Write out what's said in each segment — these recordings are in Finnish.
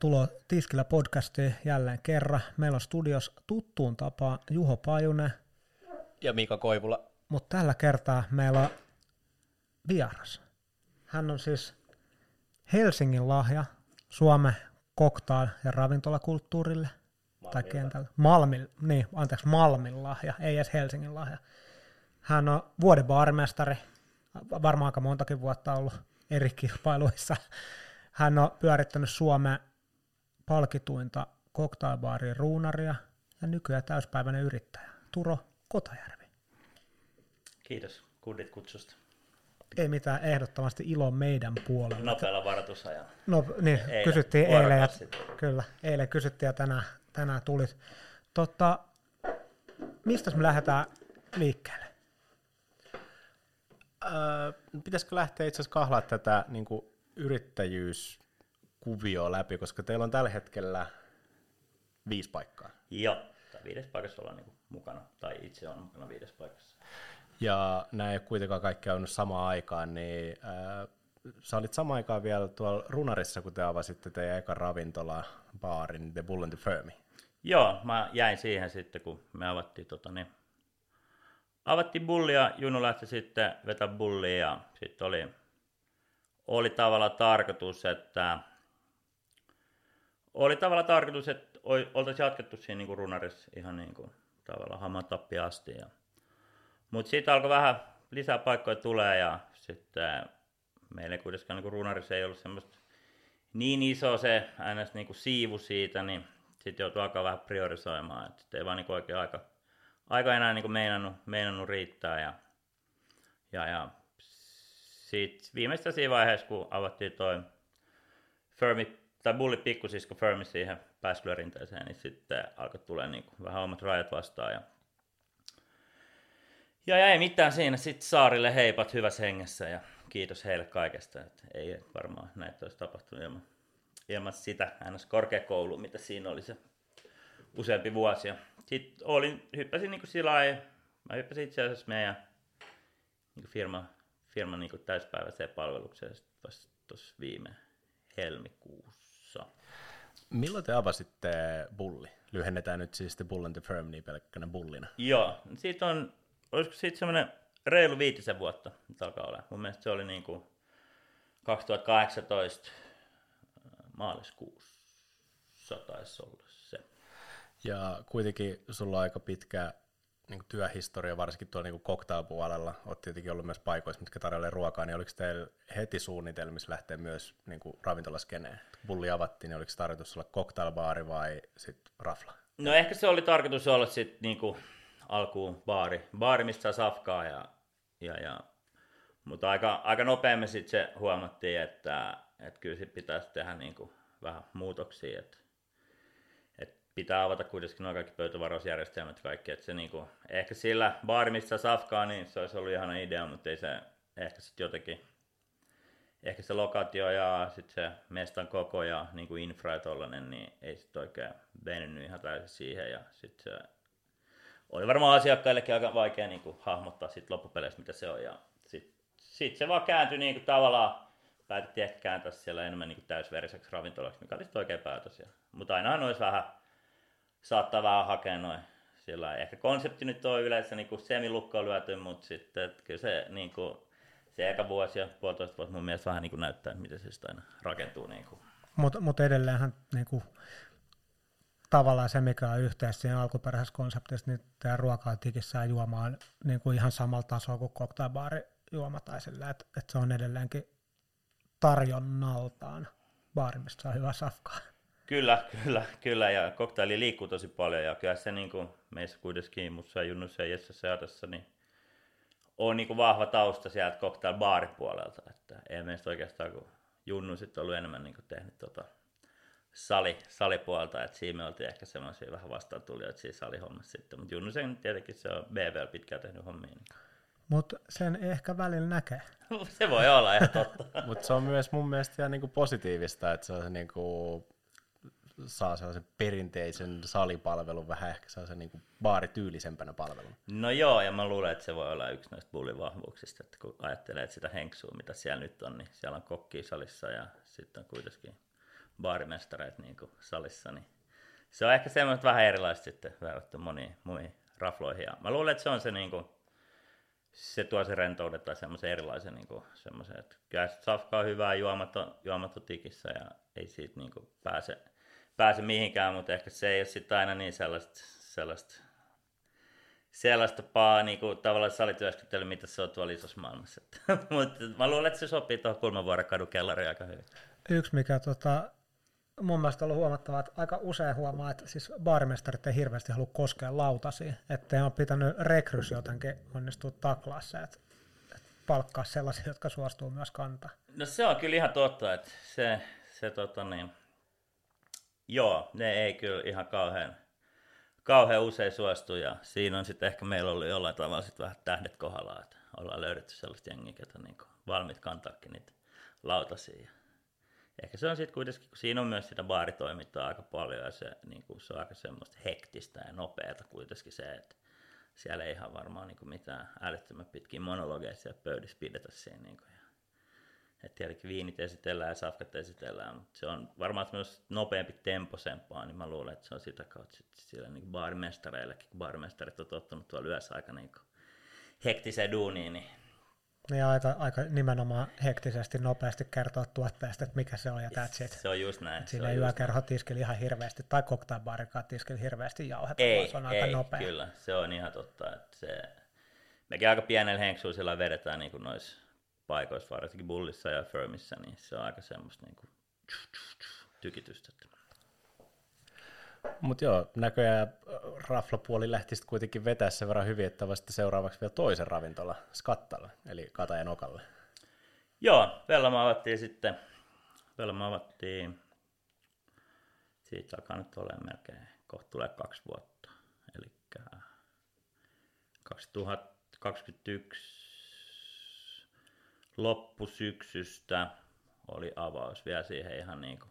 Tervetuloa Tiskillä podcastiin jälleen kerran. Meillä on studios tuttuun tapaan Juho Pajunen, Ja Mika Koivula. mutta tällä kertaa meillä on vieras. Hän on siis Helsingin lahja Suomen cocktail- ja ravintolakulttuurille tai kentällä. Niin, anteeksi, Malmin lahja, ei edes Helsingin lahja. Hän on vuoden baarimestari, varmaan aika montakin vuotta ollut eri kilpailuissa. Hän on pyörittänyt Suomen palkituinta cocktailbaarin ruunaria ja nykyään täyspäiväinen yrittäjä. Turo Kotajärvi. Kiitos kundit kutsusta. Ei mitään ehdottomasti ilo meidän puolella. Nopealla varoitusajalla. No niin, Eilen, kysyttiin eilen, ja, kyllä, eilen kysyttiin ja tänään, tänään tulit. Totta, mistä me lähdetään liikkeelle? Öö, pitäisikö lähteä itse asiassa kahlaa tätä niin kuin yrittäjyyskuvioa läpi, koska teillä on tällä hetkellä viisi paikkaa. Joo, tai viides paikassa ollaan niinku mukana, tai itse on mukana viides paikassa. Ja nämä ei ole kuitenkaan kaikki käynyt samaan aikaan, niin öö, sä olit samaan aikaan vielä tuolla Runarissa, kun te avasitte teidän eka ravintola, baarin, The Bull and the Firmi. Joo, mä jäin siihen sitten, kun me avattiin tota niin, avattiin bullia, Juno lähti sitten vetää bullia ja sitten oli, oli tavallaan tarkoitus, että oli tavallaan tarkoitus, että oltaisiin jatkettu siinä niin kuin runarissa ihan niin kuin tavallaan hamaan tappi asti. Ja, mutta siitä alkoi vähän lisää paikkoja tulee ja sitten meillä ei kuitenkaan niin kuin runarissa ei ollut semmoista niin iso se ns. Niin kuin siivu siitä, niin sitten joutuu alkaa vähän priorisoimaan, että ei vaan niin kuin oikein aika, aika enää niin kuin meinannut, meinannut riittää ja, ja, ja sitten viimeistä siinä vaiheessa, kun avattiin toi Fermi, tai Bulli pikkusisko Fermi siihen pääskylärinteeseen, niin sitten alkoi tulla niin kuin vähän omat rajat vastaan ja ja, ei mitään siinä, sitten saarille heipat hyvässä hengessä ja kiitos heille kaikesta, että ei varmaan näitä olisi tapahtunut ilman, ilman sitä ns. korkeakoulua, mitä siinä oli se useampi vuosi. Ja sitten olin, hyppäsin niin sillä lailla, mä hyppäsin itse asiassa meidän niin firma, firman niin täyspäiväiseen palvelukseen tuossa viime helmikuussa. Milloin te avasitte Bulli? Lyhennetään nyt siis The Bull and the Firm niin pelkkänä bullina. Joo, siitä on, olisiko siitä semmoinen reilu viitisen vuotta nyt alkaa olla. Mun mielestä se oli niin kuin 2018 maaliskuussa taisi olla se. Ja kuitenkin sulla on aika pitkä niin työhistoria, varsinkin tuolla niin cocktailpuolella. Olet tietenkin ollut myös paikoissa, mitkä tarjoilee ruokaa, niin oliko teillä heti suunnitelmissa lähteä myös niin ravintolaskeneen? Kun Bulli avattiin, niin oliko tarkoitus olla cocktailbaari vai sitten rafla? No ehkä se oli tarkoitus olla sitten niinku alkuun baari, baari mistä saa safkaa ja, ja, ja mutta aika, aika nopeammin sitten se huomattiin, että, että kyllä sit pitäisi tehdä niinku vähän muutoksia, että pitää avata kuitenkin nuo kaikki pöytävarausjärjestelmät ja kaikki, että se niinku, ehkä sillä baari mistä saa safkaa, niin se olisi ollut ihana idea, mutta ei se ehkä sitten jotenkin, ehkä se lokaatio ja sitten se mestan koko ja niin kuin infra ja tollanen, niin ei sitten oikein venynyt ihan täysin siihen ja sitten se oli varmaan asiakkaillekin aika vaikea niin kuin, hahmottaa sit loppupeleissä, mitä se on ja sitten sit se vaan kääntyi niin kuin, tavallaan, päätettiin ehkä kääntää siellä enemmän niin täysveriseksi ravintolaksi, mikä oli sitten oikea päätös. Mutta ainahan olisi vähän, saattaa vähän hakea noin sillä. Ehkä konsepti nyt on yleensä niin kuin semilukkoon lyöty, mutta sitten että kyllä se niin kuin, se eka vuosi ja puolitoista vuotta mun mielestä vähän niin kuin näyttää, miten se sitten aina rakentuu. Niin kuin. Mutta mut edelleenhän niinku, tavallaan se, mikä on yhteys siinä alkuperäisessä konseptissa, niin tämä ruoka on juoma on niinku ihan samalla tasolla kuin cocktailbaari juoma tai sillä, että et se on edelleenkin tarjonnaltaan baari, mistä saa hyvää safkaa. Kyllä, kyllä, kyllä, ja koktaili liikkuu tosi paljon, ja kyllä se niin kuin meissä kuitenkin, mussa ja Junnussa ja Jessassa ja Adassa, niin on niin kuin vahva tausta sieltä cocktail baaripuolelta, että ei meistä oikeastaan, kun Junnu sitten ollut enemmän niin kuin tehnyt tota sali, salipuolta, että siinä me oltiin ehkä semmoisia vähän vastaan tulijoita siinä salihommassa sitten, mutta Junnu sen tietenkin se on BBL pitkään tehnyt hommia, niin Mutta sen ehkä välillä näkee. se voi olla ihan totta. Mutta se on myös mun mielestä ihan niinku positiivista, että se on se niinku, saa sellaisen perinteisen salipalvelun vähän ehkä sellaisen niinku baarityylisempänä palvelun. No joo, ja mä luulen, että se voi olla yksi näistä bullin vahvuuksista, että kun ajattelee että sitä henksua, mitä siellä nyt on, niin siellä on kokki salissa ja sitten on kuitenkin baarimestareita niin kuin salissa, niin se on ehkä semmoista vähän erilaista sitten verrattuna moniin muihin rafloihin. Ja mä luulen, että se on se, niin kuin, se tuo se rentouden tai semmoisen erilaisen, niin kuin, semmoisen, että kyllä safka on hyvää juomaton, juomaton tikissä ja ei siitä niin kuin, pääse, pääse mihinkään, mutta ehkä se ei ole sitten aina niin sellaista, sellaista sellaista paa, niin kuin, tavallaan salityöskentely, mitä se on tuolla isossa maailmassa. Mutta mä luulen, että se sopii tuohon Kulmavuoren kadun kellariin aika hyvin. Yksi, mikä tota, mun mielestä on ollut huomattavaa, että aika usein huomaa, että siis baarimestarit ei hirveästi halua koskea lautasiin, että on pitänyt rekrys jotenkin onnistua taklaa se, että, että palkkaa sellaisia, jotka suostuu myös kantaa. No se on kyllä ihan totta, että se, se tota niin, joo, ne ei kyllä ihan kauhean, kauhean usein suostu ja siinä on sitten ehkä meillä ollut jollain tavalla sitten vähän tähdet kohdalla, että ollaan löydetty sellaista jengiä, jotka niin valmiit kantaakin niitä lautasia ehkä se on sitten kuitenkin, kun siinä on myös sitä baaritoimintaa aika paljon ja se, niin kuin, se on aika semmoista hektistä ja nopeata kuitenkin se, että siellä ei ihan varmaan niin kuin mitään älyttömän pitkiä monologeja siellä pöydissä pidetä siinä. Niin kuin, ja, että tietenkin viinit esitellään ja safkat esitellään, mutta se on varmaan myös nopeampi temposempaa, niin mä luulen, että se on sitä kautta sitten siellä niin kuin baarimestareillekin, kun baarimestarit on tottunut tuolla yössä aika niin kuin hektiseen duuniin, niin niin aika, aika nimenomaan hektisesti, nopeasti kertoa tuotteesta, että mikä se on ja that's it. Se on just näin. Siinä ei yökerho tiskeli ihan hirveästi, tai cocktailbaarikaan tiskeli hirveästi jauhetta, ei, se on ei, aika nopea. kyllä, se on ihan totta. Että se, mekin aika pienellä henksuisella vedetään niin kuin noissa paikoissa, varsinkin bullissa ja firmissä, niin se on aika semmoista niin kuin tykitystä. Mutta joo, näköjään äh, raflapuoli lähti sitten kuitenkin vetää sen verran hyvin, että vasta seuraavaksi vielä toisen ravintola Skattalle, eli Katajan Okalle. Joo, Vellama avattiin sitten, Vellama avattiin, siitä alkaa nyt olemaan melkein, kohta tulee kaksi vuotta, eli 2021 loppusyksystä oli avaus vielä siihen ihan niin kuin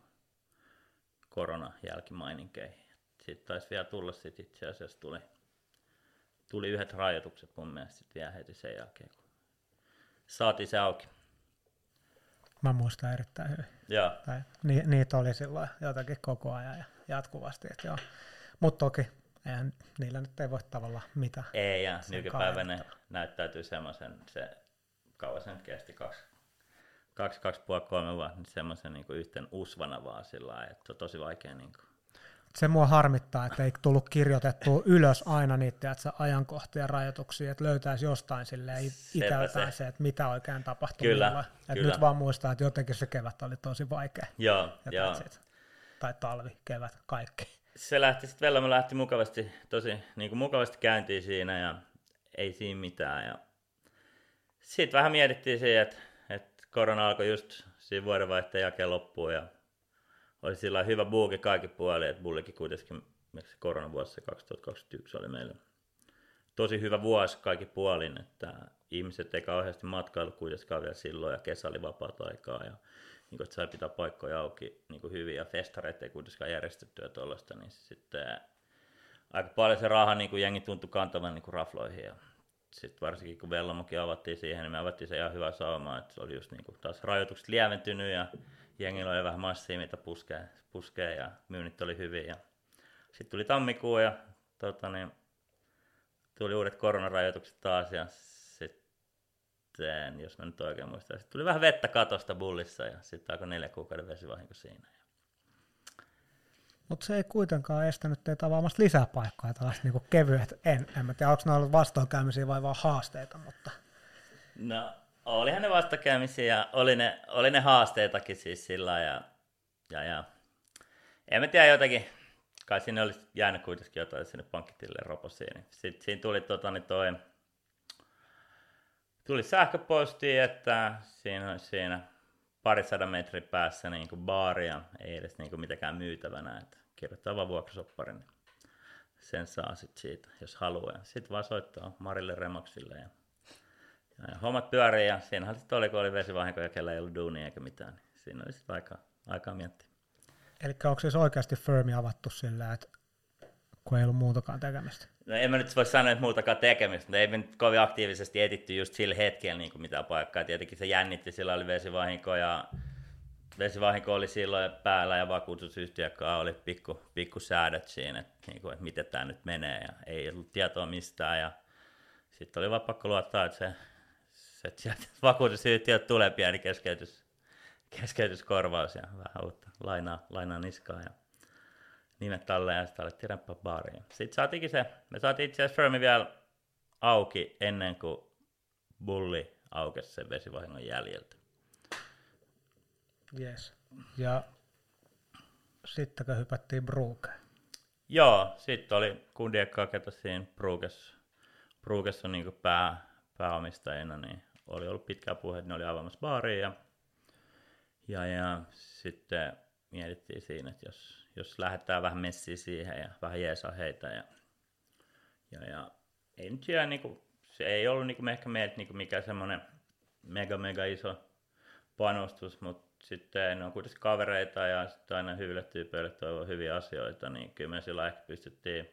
koronajälkimaininkeihin. Sitten taisi vielä tulla sit itse asiassa tuli, tuli yhdet rajoitukset mun mielestä sit vielä heti sen jälkeen, kun saatiin se auki. Mä muistan erittäin hyvin. Joo. Tai, ni, niitä oli silloin jotakin koko ajan ja jatkuvasti. Mutta toki eihän, niillä nyt ei voi tavallaan mitä. Ei, ja nykypäivänä näyttäytyy semmoisen, se kauan se nyt kesti, kaksi, kaksi, kaksi puoli, kolme vuotta, niin semmoisen niin yhten usvana vaan sillä lailla, että on tosi vaikea niin kuin. Se mua harmittaa, että ei tullut kirjoitettua ylös aina niitä että ajankohtia rajoituksia, että löytäisi jostain silleen itseltään se. se, että mitä oikein tapahtui. Kyllä, että kyllä. Nyt vaan muistaa, että jotenkin se kevät oli tosi vaikea. Joo, joo. Tai talvi, kevät, kaikki. Se lähti sitten Vellamo lähti mukavasti, tosi niin kuin mukavasti käyntiin siinä ja ei siinä mitään. Ja sitten vähän mietittiin siihen, että korona alkoi just siinä vuodenvaihteen jälkeen loppuun ja oli sillä hyvä buuki kaikki puoli, että Bullikin kuitenkin, se koronavuosi se 2021 oli meille. Tosi hyvä vuosi kaikki puolin, että ihmiset ei kauheasti matkailu kuitenkaan vielä silloin ja kesä oli vapaata aikaa ja niin kuin, että sai pitää paikkoja auki niin kuin hyvin ja festareita ei kuitenkaan järjestettyä tuollaista, niin sitten aika paljon se raha niin kuin jengi tuntui kantavan niin kuin rafloihin ja sitten varsinkin kun Vellamokin avattiin siihen, niin me avattiin se ihan hyvä sauma, että se oli just niin kuin taas rajoitukset lieventynyt ja jengillä oli vähän massia, mitä puskee, puskee ja myynnit oli hyvin. Ja sitten tuli tammikuu ja tota, niin, tuli uudet koronarajoitukset taas ja sitten, jos mä nyt oikein muistan, sitten tuli vähän vettä katosta bullissa ja sitten alkoi neljä kuukauden vesivahinko siinä. Mutta se ei kuitenkaan estänyt teitä avaamasta lisää paikkoja taas niin kevyet. En, en mä tiedä, onko ne ollut vastoinkäymisiä vai vaan haasteita, mutta... No, olihan ne vastoinkäymisiä ja oli ne, oli ne haasteitakin siis sillä ja, ja, ja en mä tiedä jotakin, kai sinne olisi jäänyt kuitenkin jotain sinne pankkitille roposiin. Sitten siinä tuli tota, niin toi, tuli sähköposti, että siinä siinä parisadan metrin päässä niin kuin baaria, ei edes niin kuin mitenkään myytävänä, että kirjoittaa vaan vuokrasopparin, niin sen saa sit siitä, jos haluaa. Sitten vaan soittaa Marille Remaksille ja, ja, hommat pyörii ja siinähän sitten oli, kun oli vesivahinko ja kellä ei ollut duunia eikä mitään, niin siinä oli sitten aikaa, aikaa miettiä. Eli onko siis oikeasti firmi avattu sillä, että kun ei ollut muutakaan tekemistä? No en mä nyt voi sanoa, että muutakaan tekemistä, mutta ei me nyt kovin aktiivisesti etitty just sillä hetkellä niin kuin mitään paikkaa. Tietenkin se jännitti, sillä oli vesivahinko ja vesivahinko oli silloin päällä ja vakuutusyhtiökään oli pikku, pikku säädöt siinä, että, niin kuin, että miten tämä nyt menee ja ei ollut tietoa mistään ja sitten oli vaan pakko luottaa, että se, se että sieltä vakuutusyhtiöt tulee pieni keskeytys, keskeytyskorvaus ja vähän uutta lainaa, lainaa niskaa ja nimet talle ja sitten alettiin räppää baariin. Sitten saatiinkin se, me saatiin itse asiassa Firmi vielä auki ennen kuin Bulli aukesi sen vesivahingon jäljiltä. Yes. Ja sittenkö hypättiin Brugeen? Joo, sitten oli kundiekkaa, ketä siinä Brugessa, Brugessa on niin pää, pääomistajina, niin oli ollut pitkää puhe, ne oli avaamassa baaria ja, ja, ja sitten mietittiin siinä, että jos, jos lähdetään vähän messiä siihen ja vähän jeesaa heitä ja, ja, ja ei nyt siellä niin kuin, se ei ollut niin kuin ehkä meiltä niin kuin mikään semmoinen mega mega iso panostus, mutta sitten ne on kuitenkin kavereita ja sitten aina hyville tyypeille toivoo hyviä asioita, niin kyllä me sillä ehkä pystyttiin,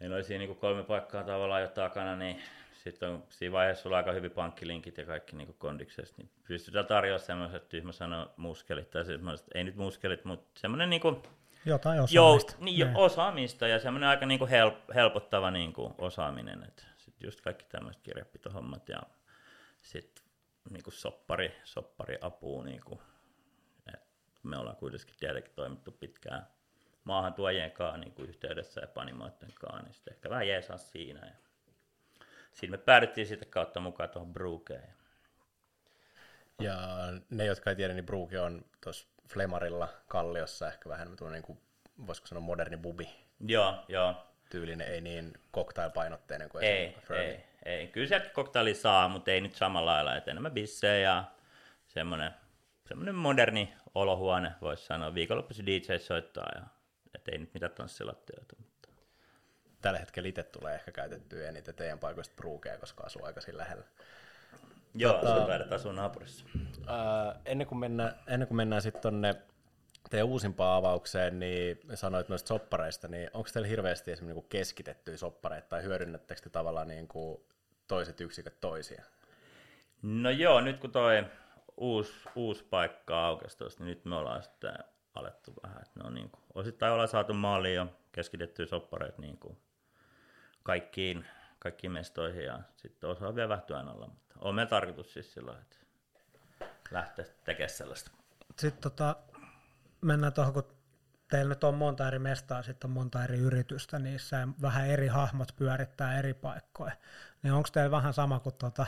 meillä oli siinä niin kolme paikkaa tavallaan jo takana, niin sitten on siinä vaiheessa sulla aika hyvin pankkilinkit ja kaikki niin kondiksesta, niin pystytään tarjoamaan semmoiset, tyhmä sanoa muskelit, tai semmoiset, ei nyt muskelit, mutta semmoinen niin kuin, jotain osaamista. Joo, niin, jo, niin. osaamista ja semmoinen aika niin kuin help, helpottava niin kuin osaaminen, että sitten just kaikki tämmöiset kirjapitohommat ja sitten niin kuin soppari, soppari apuu, niin kuin, me ollaan kuitenkin tietenkin toimittu pitkään maahan tuojien kanssa niin kuin yhteydessä ja panimoiden kanssa, niin sitten ehkä vähän jeesaa siinä. Ja siinä me päädyttiin sitten kautta mukaan tuohon Brukeen. Ja ne, jotka ei tiedä, niin Bruke on tuossa Flemarilla Kalliossa ehkä vähän niin kuin, voisiko sanoa moderni bubi. Joo, joo. Tyylinen, ei niin cocktail-painotteinen kuin ei, ei, ei. Kyllä sieltä koktaili saa, mutta ei nyt samalla lailla, että enemmän bissejä ja semmoinen, semmoinen moderni olohuone, voisi sanoa. Viikonloppuisin DJ soittaa ja et ei nyt mitään tanssilattioita. Tällä hetkellä itse tulee ehkä käytettyä eniten teidän paikoista Brugea, koska asuu aikaisin lähellä. Joo, tota, asuu taidat asua naapurissa. Ää, ennen kuin mennään, ennen kuin mennään sitten tonne teidän uusimpaan avaukseen, niin sanoit noista soppareista, niin onko teillä hirveästi esimerkiksi niin keskitettyjä soppareita tai hyödynnättekö te tavallaan niin kuin toiset yksiköt toisia? No joo, nyt kun toi uusi, uusi paikka aukesi niin nyt me ollaan sitten alettu vähän, että ne on niin kuin, osittain ollaan saatu maaliin jo keskitettyjä soppareita niin kuin kaikkiin, kaikkiin mestoihin ja sitten osa on vielä vähän työn alla, mutta on meillä tarkoitus siis sillä että lähteä tekemään sellaista. Sitten tota, mennään tuohon, kun teillä nyt on monta eri mestaa, sitten on monta eri yritystä, niissä vähän eri hahmot pyörittää eri paikkoja. Niin onko teillä vähän sama kuin tuota,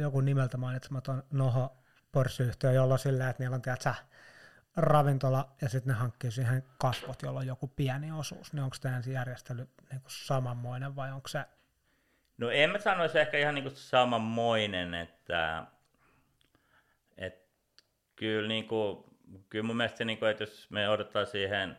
joku nimeltä mainitsematon Noho pörssiyhtiö, jolla on sillä, että niillä on tiedätkö, ravintola ja sitten ne hankkii siihen kasvot, jolla on joku pieni osuus. Niin onko teidän järjestely niin kuin samanmoinen vai onko se? No en mä sanoisi ehkä ihan niin kuin samanmoinen, että, että kyllä niin kuin kyllä mun mielestä, niin kuin, että jos me odottaa siihen,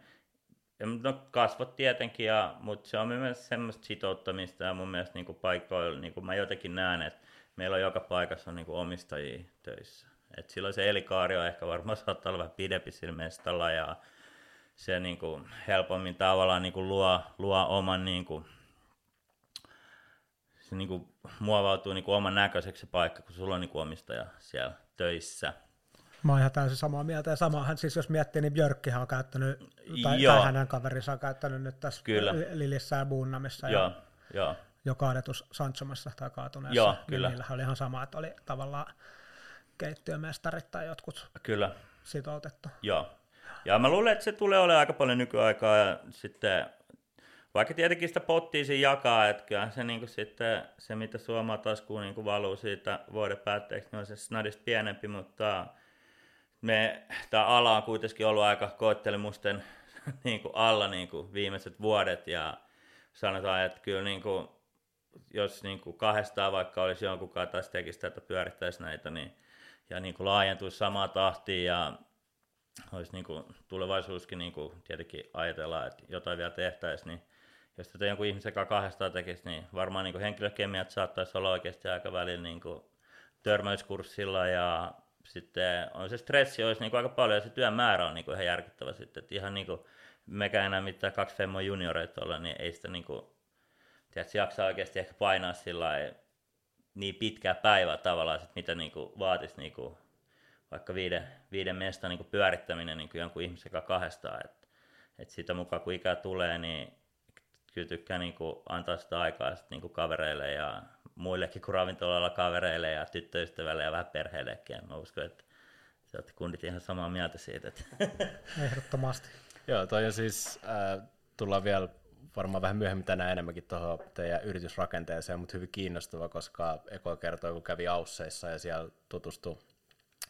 no kasvot tietenkin, ja, mutta se on myös semmoista sitouttamista ja mun mielestä niin kuin paikoilla, niin kuin mä jotenkin näen, että meillä on joka paikassa on niin kuin omistajia töissä. Et silloin se elikaari on ehkä varmaan saattaa olla vähän pidempi sillä mestalla ja se niin kuin helpommin tavallaan niin kuin luo, luo oman niin kuin, se niin kuin muovautuu niin kuin oman näköiseksi se paikka, kun sulla on niin kuin omistaja siellä töissä. Mä oon ihan täysin samaa mieltä. Ja samahan siis jos miettii, niin Björkkihan on käyttänyt, tai, tai hänen kaverinsa on käyttänyt nyt tässä kyllä. Lilissä ja Buunamissa. Joo, ja joo. jo kaadetus Sanchomassa tai kaatuneessa. Joo, niin kyllä. Niillä oli ihan sama, että oli tavallaan keittiömestarit tai jotkut kyllä. sitoutettu. Joo. Ja mä luulen, että se tulee olemaan aika paljon nykyaikaa ja sitten vaikka tietenkin sitä pottia siinä jakaa, että kyllä se, niin kuin sitten, se mitä Suomaa taskuun niin valuu siitä vuoden päätteeksi, niin on se snadista pienempi, mutta me, tämä ala on kuitenkin ollut aika koettelemusten niin kuin alla niin kuin viimeiset vuodet ja sanotaan, että kyllä niin kuin, jos niin kuin kahdestaan vaikka olisi jonkun kanssa taas tekisi tätä, pyörittäisi näitä, niin, ja niin kuin laajentuisi samaa tahtia ja olisi niin kuin tulevaisuuskin niin kuin tietenkin ajatellaan, että jotain vielä tehtäisiin, niin jos tätä jonkun ihmisen kanssa kahdestaan tekisi, niin varmaan niin kuin henkilökemiat saattaisi olla oikeasti aika välillä niin kuin törmäyskurssilla ja sitten on se stressi olisi niin kuin aika paljon ja se työn määrä on niin kuin ihan järkyttävä sitten. Että ihan niin kuin mekään enää mitään kaksi femmo junioreita olla, niin ei sitä niin kuin, tiedätkö, jaksaa oikeasti ehkä painaa sillä niin pitkää päivää tavallaan, sit mitä niin kuin vaatisi niin kuin vaikka viiden, viiden mesta niin pyörittäminen niin jonkun ihmisen kanssa kahdestaan. Että et sitä mukaan kun ikää tulee, niin kyllä tykkää niin kuin antaa sitä aikaa sit niin kuin kavereille ja muillekin kuin ravintolalla kavereille ja tyttöystävälle ja vähän perheellekin. Ja mä uskon, että se olette kundit ihan samaa mieltä siitä. Että Ehdottomasti. Joo, toi on siis, äh, tullaan vielä varmaan vähän myöhemmin tänään enemmänkin tuohon teidän yritysrakenteeseen, mutta hyvin kiinnostava, koska Eko kertoi, kun kävi Ausseissa ja siellä tutustui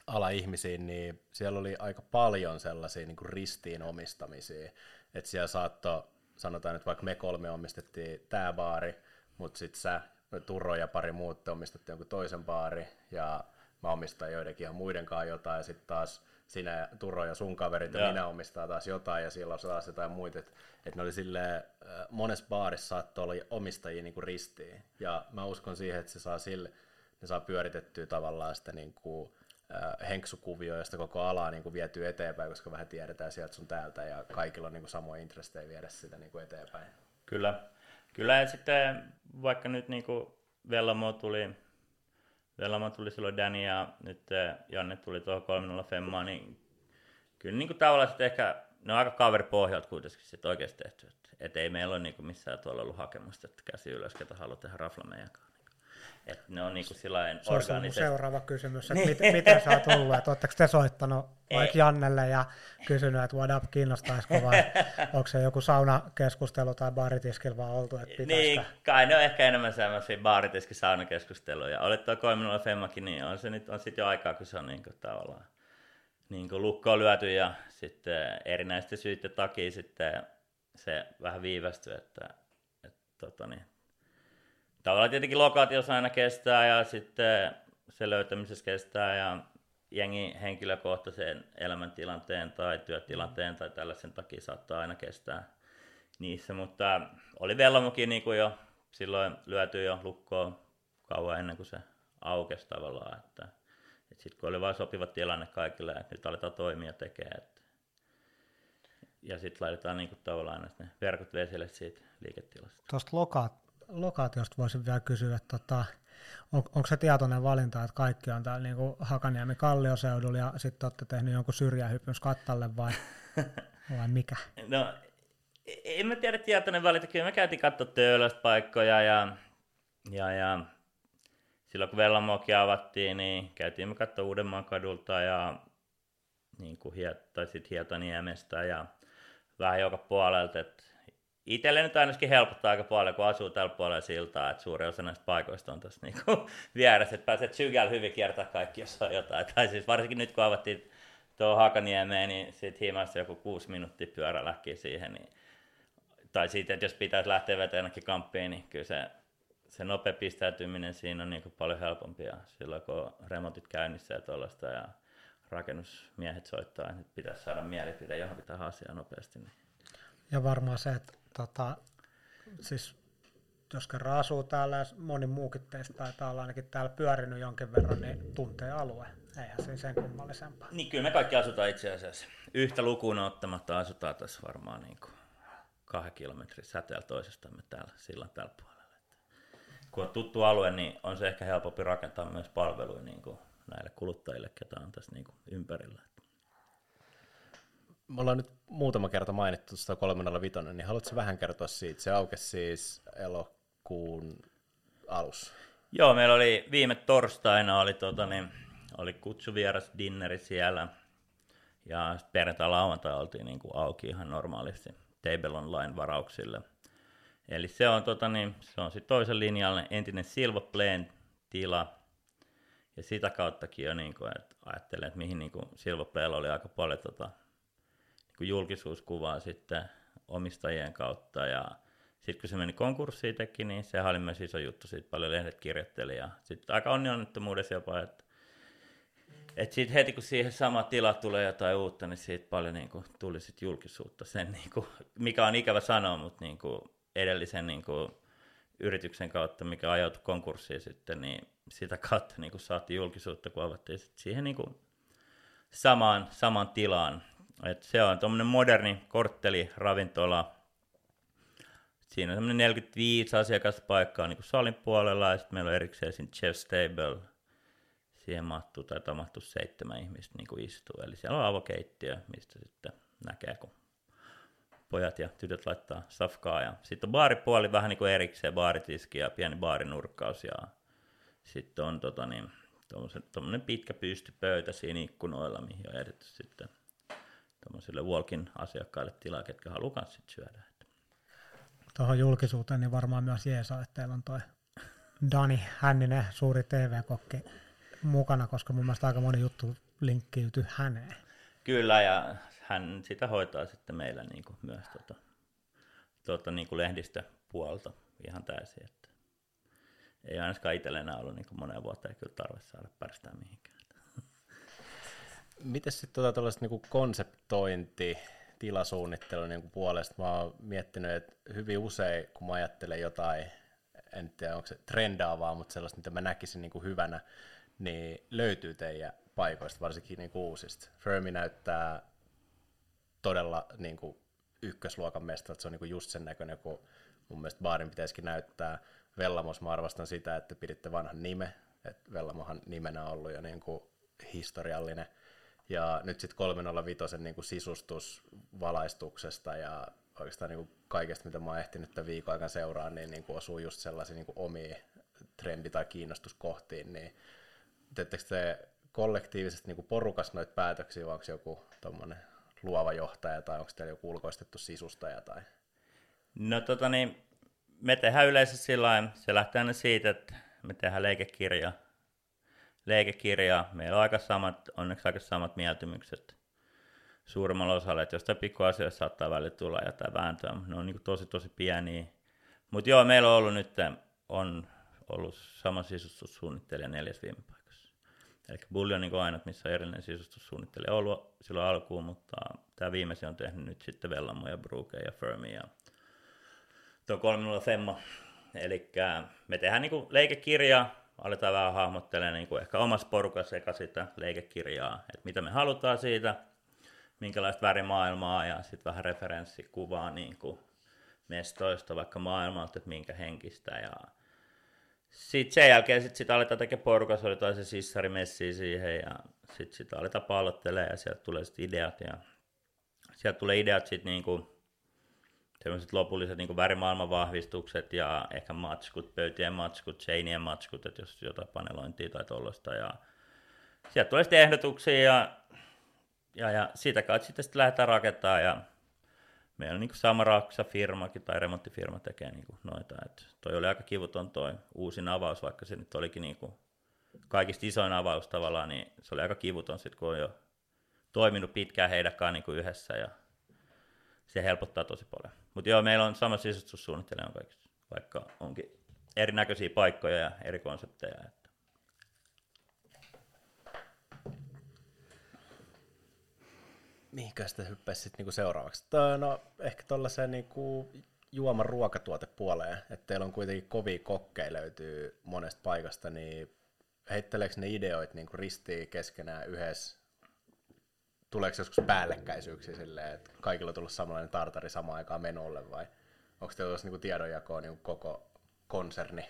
ala-ihmisiin, niin siellä oli aika paljon sellaisia niin kuin ristiin omistamisia, että siellä saattoi, sanotaan nyt vaikka me kolme omistettiin tämä baari, mutta sitten sä, Turo ja pari muuta omistettiin jonkun toisen baari, ja mä omistan joidenkin ihan muiden kanssa jotain, ja sitten taas sinä, Turo ja sun kaverit ja, ja minä omistaa taas jotain, ja silloin taas jotain muita, että et ne oli silleen, monessa baarissa saattoi olla omistajia niin kuin ristiin, ja mä uskon siihen, että se saa sille, ne saa pyöritettyä tavallaan sitä niin kuin, henksukuvio, josta koko alaa niin kuin vietyy eteenpäin, koska vähän tiedetään sieltä sun täältä ja kaikilla on niin kuin samoja intressejä viedä sitä niin kuin eteenpäin. Kyllä. Kyllä, ja sitten vaikka nyt niin kuin Vellamo tuli, Vellamo tuli silloin Danny ja nyt Janne tuli tuohon 3 Femmaan, niin kyllä niin kuin tavallaan sitten ehkä ne on aika kaveripohjalta kuitenkin sitten oikeasti tehty. Että et ei meillä ole niin kuin missään tuolla ollut hakemusta, että käsi ylös, ketä haluaa tehdä rafla meidän kanssa. Että ne on niinku sillain Se on seuraava kysymys, että niin. miten, miten sä oot tullut, että ootteko te soittanut vaikka Jannelle ja kysynyt, että what up, kiinnostaisiko vai onko se joku saunakeskustelu tai baaritiskillä vaan oltu, että pitäisikö? Niin, kai ne on ehkä enemmän sellaisia baaritiski saunakeskusteluja. Olet tuo Koiminulla Femmakin, niin on se nyt on sitten jo aikaa, kun se on niinku tavallaan niinku lukkoon lyöty ja sitten erinäisten syiden takia sitten se vähän viivästyi, että, että tota niin, tavallaan tietenkin lokaatiossa aina kestää ja sitten se löytämisessä kestää ja jengi henkilökohtaisen elämäntilanteen tai työtilanteen tai tällaisen takia saattaa aina kestää niissä, mutta oli Vellomokin niin kuin jo silloin lyöty jo lukkoon kauan ennen kuin se aukesi tavallaan, että, että sitten kun oli vain sopiva tilanne kaikille, että nyt aletaan toimia tekemään, että, ja sitten laitetaan niin kuin tavallaan ne verkot vesille siitä liiketilasta. Tuosta lokaatiosta voisin vielä kysyä, että tota, on, onko se tietoinen valinta, että kaikki on täällä niin Hakaniemi kallioseudulla ja sitten olette tehnyt jonkun syrjähypyn kattalle vai, vai mikä? No, en mä tiedä tietoinen valinta, kyllä me käytiin katsoa töölöstä paikkoja ja, ja, ja silloin kun Vellamoki avattiin, niin käytiin me katsoa Uudenmaan kadulta ja niin kuin hiet, tai sitten Hietaniemestä ja vähän joka puolelta, että itselle nyt ainakin helpottaa aika paljon, kun asuu tällä puolella siltaa, että suuri osa näistä paikoista on tässä niinku vieressä, että pääset sygällä hyvin kiertää kaikki, jos on jotain. Tai siis varsinkin nyt, kun avattiin tuo Hakaniemeen, niin siitä himassa joku kuusi minuuttia pyöräläkkiä siihen. Niin, tai siitä, että jos pitäisi lähteä vetämään jonnekin kamppiin, niin kyllä se, se nopea pistäytyminen siinä on niin kuin paljon helpompia silloin, kun on remontit käynnissä ja tuollaista. Ja rakennusmiehet soittaa, että nyt pitäisi saada mielipide johonkin tähän asiaan nopeasti. Niin. Ja varmaan se, että tota, siis jos kerran asuu täällä ja moni muukin teistä taitaa olla ainakin täällä pyörinyt jonkin verran, niin tuntee alue. Eihän se sen kummallisempaa. Niin kyllä me kaikki asutaan itse asiassa. Yhtä lukuun ottamatta asutaan tässä varmaan niin kuin kahden kilometrin säteellä toisestamme täällä sillan tällä puolella. Kun on tuttu alue, niin on se ehkä helpompi rakentaa myös palveluja niin kuin näille kuluttajille, ketä on tässä niin kuin ympärillä. Me ollaan nyt muutama kerta mainittu sitä 305, niin haluatko vähän kertoa siitä? Se aukesi siis elokuun alussa. Joo, meillä oli viime torstaina oli, tota, niin, oli kutsuvieras dinneri siellä. Ja perjantai lauantai oltiin niin kuin auki ihan normaalisti Table Online varauksille. Eli se on, tota, niin, se on sitten toisen linjalle entinen Silva Plain tila. Ja sitä kauttakin jo niin kuin, että ajattelen, että mihin niin kuin Silva Playlla oli aika paljon tota, kun julkisuuskuvaa sitten omistajien kautta. Ja sitten kun se meni konkurssiin teki, niin se oli myös iso juttu, siitä paljon lehdet kirjoitteli ja sitten aika onnettomuudessa jopa, että et sitten heti kun siihen sama tila tulee jotain uutta, niin siitä paljon niin kuin, tuli sit julkisuutta. Sen, niin kuin, mikä on ikävä sanoa, mutta niin kuin, edellisen niin kuin, yrityksen kautta, mikä ajautui konkurssiin sitten, niin sitä kautta niin kuin, saatiin julkisuutta, kun avattiin sit siihen niin kuin, samaan, samaan tilaan. Et se on tuommoinen moderni kortteli, ravintola. Siinä on semmoinen 45 asiakaspaikkaa niin kuin salin puolella ja sitten meillä on erikseen siinä chef stable siihen mahtuu tai mahtuu seitsemän ihmistä niin kuin istuu. Eli siellä on avokeittiö, mistä sitten näkee, kun pojat ja tytöt laittaa safkaa. Ja sitten on baaripuoli vähän niin kuin erikseen, baaritiski ja pieni baarinurkkaus. Ja sitten on tota niin, tuommoinen pitkä pystypöytä siinä ikkunoilla, mihin on edetty sitten tuommoisille Walkin asiakkaille tilaa, ketkä haluaa sitten syödä. Tuohon julkisuuteen niin varmaan myös jeesaa, että teillä on toi Dani Hänninen, suuri TV-kokki mukana, koska mun mielestä aika moni juttu linkkiytyy häneen. Kyllä, ja hän sitä hoitaa sitten meillä niin kuin myös tuota, tuota, niin kuin lehdistöpuolta ihan täysin. Että ei ainakaan itselle enää ollut niin kuin moneen vuoteen kyllä tarve saada pärstää mihinkään. Miten sitten tuota tuollaista niin konseptointi, tilasuunnittelu niin puolesta? Mä oon miettinyt, että hyvin usein, kun mä ajattelen jotain, en tiedä onko se trendaavaa, mutta sellaista, mitä mä näkisin niin kuin hyvänä, niin löytyy teidän paikoista, varsinkin niin kuin uusista. Fermi näyttää todella niin kuin ykkösluokan mesta, että se on niin kuin just sen näköinen, kun mun mielestä baarin pitäisikin näyttää. Vellamos mä arvostan sitä, että piditte vanhan nime, että Vellamohan nimenä on ollut jo niin kuin historiallinen. Ja nyt sitten 305 niin kuin sisustus valaistuksesta ja oikeastaan niin kuin kaikesta, mitä mä oon ehtinyt tämän viikon aikana seuraa, niin, niin kuin osuu just sellaisiin niin kuin omiin trendi- tai kiinnostuskohtiin, niin teettekö te kollektiivisesti niin kuin porukas noita päätöksiä, vai onko joku luova johtaja tai onko teillä joku ulkoistettu sisustaja? Tai? No tota niin, me tehdään yleensä sillä se lähtee aina siitä, että me tehdään leikekirja. Leikekirja, meillä on aika samat, onneksi aika samat mieltymykset suurimmalla osalla, että jostain pikkuasioista saattaa välillä tulla jotain vääntöä, ne on niin tosi tosi pieniä. Mutta joo, meillä on ollut nyt, on ollut sama sisustussuunnittelija neljäs viime paikassa. Eli Bulli on niin ainut, missä on erillinen sisustussuunnittelija ollut silloin alkuun, mutta tämä viimeisin on tehnyt nyt sitten Vellamo ja Bruke ja Fermi ja tuo 3 Femma. Eli me tehdään niin leikekirjaa, aletaan vähän hahmottelemaan niin ehkä omassa porukassa eka sitä leikekirjaa, että mitä me halutaan siitä, minkälaista värimaailmaa ja sitten vähän referenssikuvaa niin kuin mestoista vaikka maailmalta, että minkä henkistä ja sitten sen jälkeen sit, sit aletaan tekemään porukassa, oli taas se sissarimessi siihen ja sitten sit aletaan pallottelemaan ja sieltä tulee sitten ideat ja sieltä tulee ideat sitten niinku semmoiset lopulliset niinku värimaailman vahvistukset ja ehkä matskut, pöytien matskut, seinien matskut, että jos jotain panelointia tai tuollaista ja sieltä tulee sitten ehdotuksia ja, ja, ja siitä kautta sitten, sitten lähdetään rakentamaan ja meillä on niin sama Raksa-firmakin tai remonttifirma tekee niin noita. Et toi oli aika kivuton toi uusin avaus, vaikka se nyt olikin niin kuin kaikista isoin avaus tavallaan, niin se oli aika kivuton sitten, kun on jo toiminut pitkään heidän kanssa niin yhdessä ja se helpottaa tosi paljon. Mutta joo, meillä on sama sisustussuunnittelija kaikista, vaikka onkin erinäköisiä paikkoja ja eri konsepteja. mihinkä sitä hyppäisi niinku seuraavaksi? Tö, no, ehkä tuollaiseen niinku juoman ruokatuotepuoleen, että teillä on kuitenkin kovia kokkeja löytyy monesta paikasta, niin heitteleekö ne ideoit niinku ristiin keskenään yhdessä? Tuleeko joskus päällekkäisyyksiä silleen, että kaikilla on tullut samanlainen tartari samaan aikaan menolle vai onko teillä niinku tiedonjakoa niinku koko konserni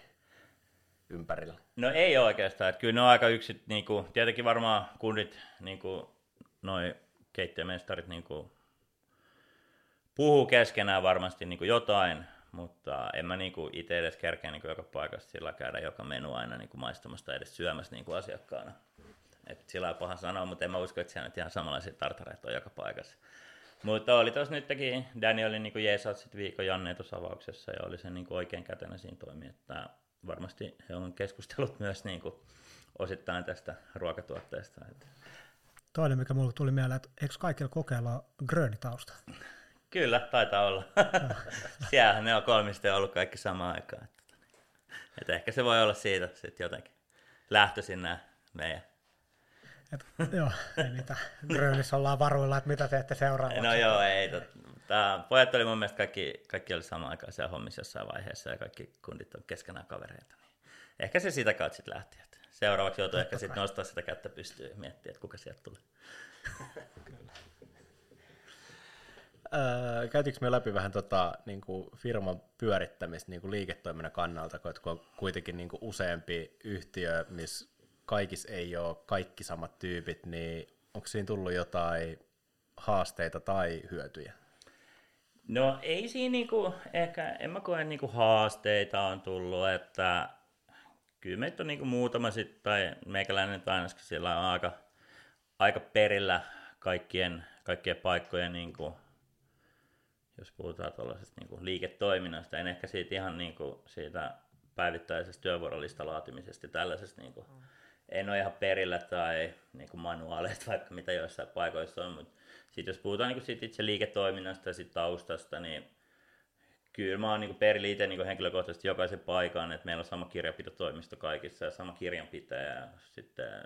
ympärillä? No ei oikeastaan, että kyllä ne on aika yksit, niinku, tietenkin varmaan kundit, niinku, noin keittiömestarit niin kuin puhuu keskenään varmasti niin kuin jotain, mutta en mä niin kuin itse edes kerkeä niin kuin joka paikassa sillä käydä joka menu aina niin kuin maistamasta edes syömässä niin kuin asiakkaana. Et sillä on paha sanoa, mutta en mä usko, että siellä nyt ihan samanlaisia tartareita on joka paikassa. Mutta oli tuossa nytkin, Dani oli niin jeesaat sit viikon Janne tuossa avauksessa ja oli se niin oikein kätenä siinä toimi, että varmasti he on keskustellut myös niin osittain tästä ruokatuotteesta. Että Toinen, mikä mulle tuli mieleen, että eikö kaikilla kokeilla gröönitausta? Kyllä, taitaa olla. Siellähän ne on kolmista ollut kaikki samaan aikaan. Että, että ehkä se voi olla siitä sitten jotenkin lähtöisin nämä meidän. Et, joo, ei niitä Grönissä ollaan varuilla, että mitä teette seuraavaksi. No joo, ei. Tämä, pojat oli mun mielestä kaikki, kaikki oli samaan aikaan siellä hommissa jossain vaiheessa ja kaikki kundit on keskenään kavereita. Niin ehkä se siitä kautta sitten lähti. Että seuraavaksi joutuu ehkä sitten nostaa sitä kättä pystyyn ja miettiä, että kuka sieltä tulee. Öö, käytiinkö me läpi vähän tota, niin kuin firman pyörittämistä niin kuin liiketoiminnan kannalta, kun on kuitenkin niin kuin useampi yhtiö, missä kaikissa ei ole kaikki samat tyypit, niin onko siinä tullut jotain haasteita tai hyötyjä? No ei siinä niinku, ehkä, en mä koe niinku haasteita on tullut, että kyllä meitä on niinku muutama sitten, tai meikäläinen ainakin siellä on aika, aika perillä kaikkien, kaikkien paikkojen, niinku, jos puhutaan tuollaisesta niinku liiketoiminnasta, en ehkä siitä ihan niinku siitä päivittäisestä työvuorolista laatimisesta ja tällaisesta niinku, mm. En ole ihan perillä tai niinku manuaaleista vaikka mitä joissain paikoissa on, mutta sitten jos puhutaan niin sit itse liiketoiminnasta ja sit taustasta, niin kyllä mä oon niin perillä itse niin henkilökohtaisesti jokaisen paikan, että meillä on sama kirjanpitotoimisto kaikissa ja sama kirjanpitäjä ja sitten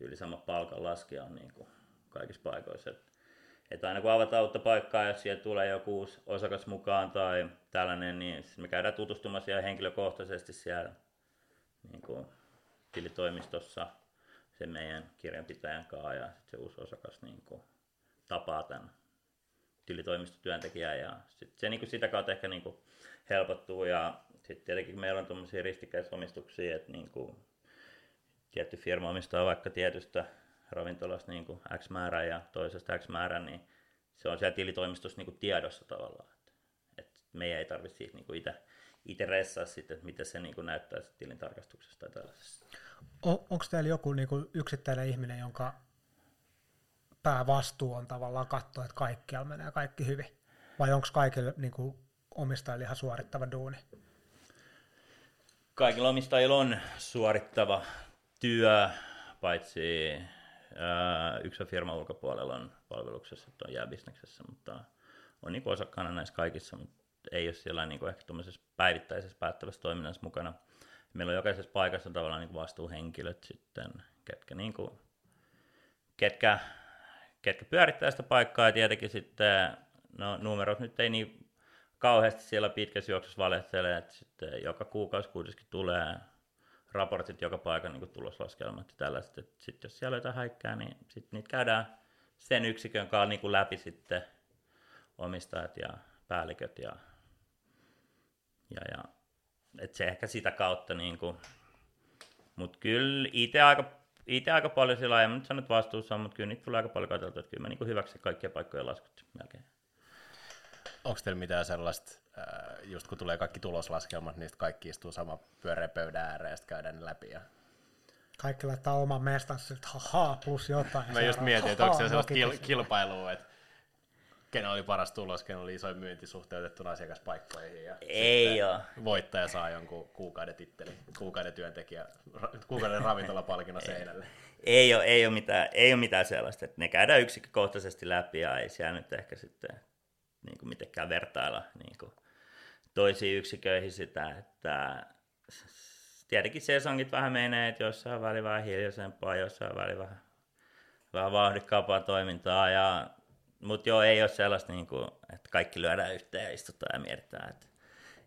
yli sama palkanlaskija on niin kuin kaikissa paikoissa. Et, että aina kun avataan uutta paikkaa, jos siellä tulee joku uusi osakas mukaan tai tällainen, niin me käydään tutustumassa siellä henkilökohtaisesti siellä niin kuin tilitoimistossa sen meidän kirjanpitäjän kanssa ja se uusi osakas niin kuin tapaa tämän tilitoimistotyöntekijää ja sit se niin kuin sitä kautta ehkä niin kuin helpottuu ja sitten tietenkin meillä on tuommoisia ristikkäisomistuksia, että niin kuin tietty firma omistaa vaikka tietystä ravintolasta niin kuin X määrä ja toisesta X määrä, niin se on siellä tilitoimistossa niin kuin tiedossa tavallaan. Että, että meidän ei tarvitse siitä niin itse itse ressaa sitten, että miten se niin kuin näyttää tilintarkastuksesta tai tällaisesta. On, onko teillä joku niin kuin yksittäinen ihminen, jonka päävastuu on tavallaan katsoa, että kaikkialla menee kaikki hyvin? Vai onko kaikille niin kuin, omistajille ihan suorittava duuni? Kaikilla omistajilla on suorittava työ, paitsi ää, yksi firma ulkopuolella on palveluksessa, että on jääbisneksessä, mutta on niin osakkaana näissä kaikissa, mutta ei ole siellä niin kuin ehkä päivittäisessä päättävässä toiminnassa mukana. Meillä on jokaisessa paikassa tavallaan niin vastuuhenkilöt sitten, ketkä, niin kuin, ketkä ketkä pyörittää sitä paikkaa ja tietenkin sitten, no numerot nyt ei niin kauheasti siellä pitkässä juoksussa valehtele, että sitten joka kuukausi kuitenkin tulee raportit joka paikan niin tuloslaskelmat ja tällaiset, että sitten jos siellä jotain häikkää, niin sitten niitä käydään sen yksikön kanssa niin kuin läpi sitten omistajat ja päälliköt ja, ja, ja että se ehkä sitä kautta niin kuin, mutta kyllä itse aika itse aika paljon sillä en nyt sanonut vastuussa, mutta kyllä niitä tulee aika paljon katseltu, että kyllä mä niin hyväksi kaikkia paikkoja laskut melkein. Onko teillä mitään sellaista, äh, just kun tulee kaikki tuloslaskelmat, niin kaikki istuu sama pyöreä pöydän ääreen ja sitten käydään läpi ja kaikki laittaa oman mestansa, että haha, plus jotain. Mä just mietin, että onko se sellaista kil- kilpailua, että kenen oli paras tulos, kenen oli isoin myynti suhteutettuna asiakaspaikkoihin. Ja Ei ole. Voittaja saa jonkun kuukauden titteli, kuukauden työntekijä, kuukauden ravintolapalkinnon seinälle. Ei ole, ei ole, mitään, ei ole mitään sellaista, että ne käydään yksikkökohtaisesti läpi ja ei siellä nyt ehkä sitten niin kuin mitenkään vertailla niin kuin toisiin yksiköihin sitä, että tietenkin sesongit vähän menee, että jossain väli vähän hiljaisempaa, jossain väli vähän, vähän vauhdikkaampaa toimintaa ja mutta joo, ei ole sellaista, niin kuin, että kaikki lyödään yhteen ja istutaan ja mietitään. Että,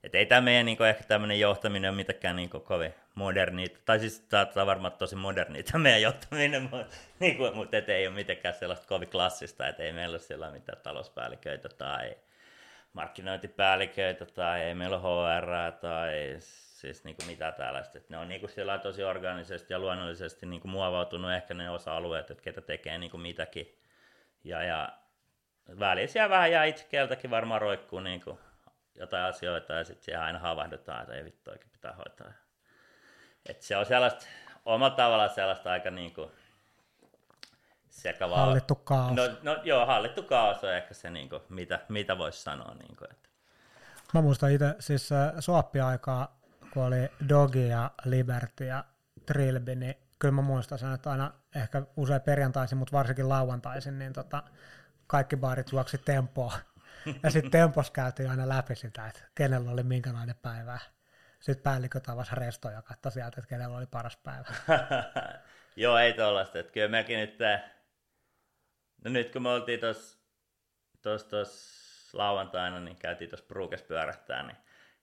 että ei tämä meidän niin kuin, ehkä tämmöinen johtaminen ole mitenkään niin kuin, kovin moderni, tai siis on varmaan tosi moderni tämä meidän johtaminen, mutta, niin kuin, mutta et ei ole mitenkään sellaista kovin klassista, että ei meillä ole siellä mitään talouspäälliköitä tai markkinointipäälliköitä tai ei meillä ole HR tai siis niin kuin mitä tällaista. Että ne on niin kuin siellä tosi organisesti ja luonnollisesti niin kuin muovautunut ehkä ne osa-alueet, että ketä tekee niin kuin mitäkin. Ja, ja väliin siellä vähän jää itsekieltäkin varmaan roikkuu niin kuin jotain asioita ja sitten siellä aina havahdutaan, että ei vittu oikein pitää hoitaa. Et se on sellaista, omalla tavallaan sellaista aika niin kuin sekavaa. Hallittu kaos. No, no joo, hallittu kaos on ehkä se, niin kuin, mitä, mitä voisi sanoa. Niin kuin, että. Mä muistan itse siis äh, suoppi-aikaa, kun oli Dogi ja Liberty ja Trilby, niin kyllä mä muistan sen, että aina ehkä usein perjantaisin, mutta varsinkin lauantaisin, niin tota, kaikki baarit juoksi tempoa. Ja sitten tempos käytiin aina läpi sitä, että kenellä oli minkälainen päivä. Sitten päällikö tavasi resto ja katsoi sieltä, että kenellä oli paras päivä. Joo, ei tollaista. Että kyllä mekin nyt, no nyt kun me oltiin tuossa lauantaina, niin käytiin tuossa Brukes pyörähtää, niin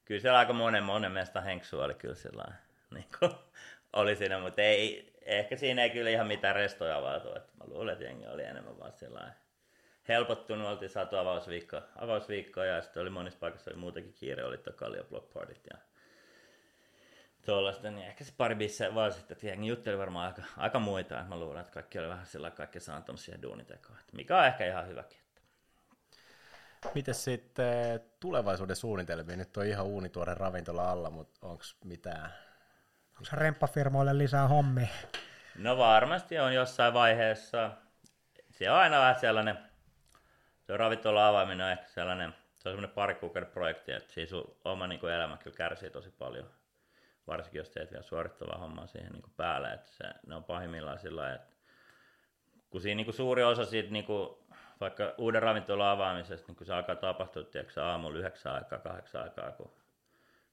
kyllä siellä aika monen, monen meistä henksu oli kyllä sillä niin kuin, oli siinä, mutta ei, ehkä siinä ei kyllä ihan mitään restoja avautu. Että mä luulen, että jengi oli enemmän vaan sellainen helpottunut, oltiin saatu avausviikko, avausviikko ja sitten oli monissa paikoissa oli muutenkin kiire, oli Kallia Block Partyt ja tuollaista, niin ehkä se pari bissä vaan sitten, että jengi jutteli varmaan aika, aika muita, että mä luulen, että kaikki oli vähän sillä kaikki saanut siihen duunitekoon, mikä on ehkä ihan hyväkin. Miten sitten tulevaisuuden suunnitelmia? Nyt on ihan uunituore ravintola alla, mutta onko mitään? Onko se remppafirmoille lisää hommia? No varmasti on jossain vaiheessa. Se on aina vähän sellainen, se on ravintola avaaminen on ehkä sellainen, se on semmoinen pari kuukauden projekti, että siis sun oma niin kuin elämä kyllä kärsii tosi paljon. Varsinkin jos teet vielä suorittavaa hommaa siihen niin kuin päälle, että se, ne on pahimmillaan sillä että kun siinä niin kuin suuri osa siitä niin kuin vaikka uuden ravintolan avaamisesta, niin kun se alkaa tapahtua tiedätkö, aamulla yhdeksän aikaa, kahdeksan aikaa, kun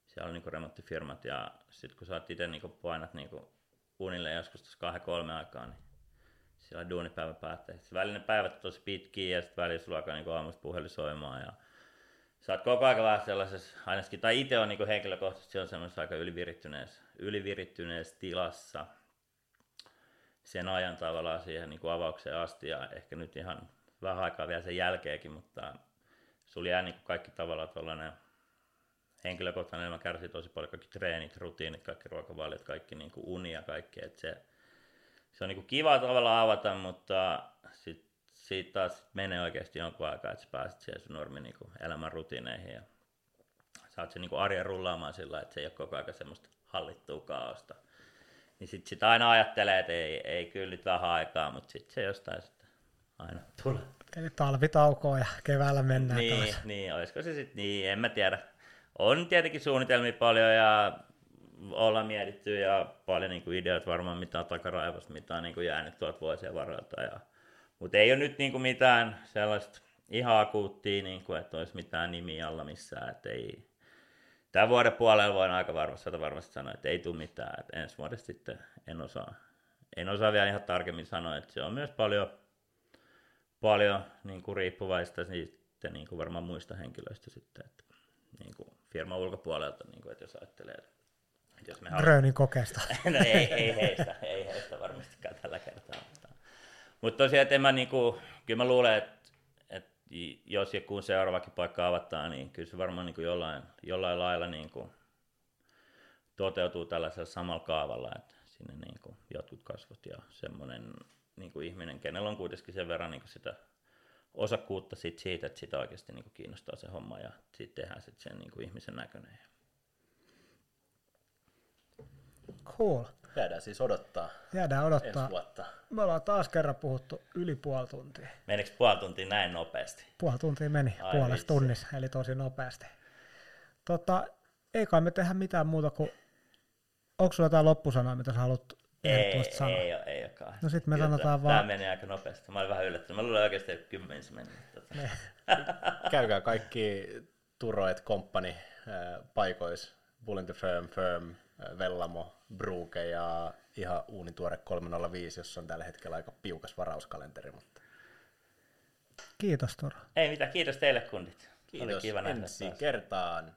siellä on niin remonttifirmat ja sitten kun sä oot itse niin painat niin unille joskus tässä kahden kolme aikaa, niin siellä duunipäivä päättää. Sitten välinen päivät on tosi pitkiä ja sitten välillä sulla alkaa niin aamusta puhelin soimaan ja sä oot koko ajan vähän sellaisessa, ainakin, tai itse on niin henkilökohtaisesti on semmoisessa aika ylivirittyneessä, ylivirittyneessä tilassa sen ajan tavallaan siihen niin avaukseen asti ja ehkä nyt ihan vähän aikaa vielä sen jälkeenkin, mutta sulla jää niin kaikki tavallaan tuollainen henkilökohtainen elämä kärsii tosi paljon, kaikki treenit, rutiinit, kaikki ruokavaliot, kaikki niin kuin uni ja kaikki, että se, se on niin kuin kiva tavallaan avata, mutta sit, siitä taas menee oikeasti jonkun aikaa, että sä pääset siihen sun normi niin kuin elämän rutiineihin ja saat sen niin kuin arjen rullaamaan sillä että se ei ole koko ajan semmoista hallittua kaaosta. Niin sitten sit aina ajattelee, että ei, ei kyllä nyt vähän aikaa, mutta sitten se jostain sitten aina tulee. Eli talvitaukoa ja keväällä mennään niin, taas. Niin, olisiko se sitten niin, en mä tiedä. On tietenkin suunnitelmia paljon ja olla mietitty ja paljon niin kuin varmaan mitä takaraivosta, mitä on niin kuin jäänyt tuolta vuosien varrelta. Ja, mutta ei ole nyt niin kuin mitään sellaista ihan akuuttia, niin kuin, että olisi mitään nimi alla missään. Että ei, tämän vuoden puolella voin aika varmasti, varmasti sanoa, että ei tule mitään. Että ensi vuodesta sitten en osaa, en osaa vielä ihan tarkemmin sanoa, että se on myös paljon paljon niin kuin riippuvaista sitten niin kuin varmaan muista henkilöistä sitten, että niin kuin firman ulkopuolelta, niin kuin, että jos ajattelee, että jos me haluamme... kokeesta. no ei, ei, heistä, ei heistä varmastikaan tällä kertaa. Mutta, mutta tosiaan, että en mä, niin kuin, kyllä mä luulen, että, että jos ja kun seuraavakin paikka avataan, niin kyllä se varmaan niin kuin jollain, jollain lailla niin kuin toteutuu tällaisella samalla kaavalla, että sinne niin kuin jotkut kasvot ja semmoinen niin kuin ihminen, kenellä on kuitenkin sen verran niin kuin sitä osakkuutta sit siitä, että sitä oikeasti niin kuin kiinnostaa se homma ja sitten tehdään sit sen niin kuin ihmisen näköinen. Cool. Jäädään siis odottaa. Jäädään odottaa. vuotta. Me ollaan taas kerran puhuttu yli puoli tuntia. Menikö puoli tuntia näin nopeasti? Puoli tuntia meni Ai puolessa tunnissa, eli tosi nopeasti. Tota, ei kai me tehdä mitään muuta kuin, onko sulla jotain loppusanoja, mitä sä haluat ei, sanoa. Ei, ole, ei olekaan. No sitten me Kyllä, sanotaan vaan... Tämä meni aika nopeasti. Mä olin vähän yllättynyt. Mä luulen oikeasti, että kymmenessä meni. Tota. Käykää kaikki Turoet Company paikoissa. Bull the Firm, Firm, Vellamo, Bruke ja ihan uunituore 305, jossa on tällä hetkellä aika piukas varauskalenteri. Mutta... Kiitos Turo. Ei mitään, kiitos teille kundit. Kiitos Oli kiva ensi kertaan.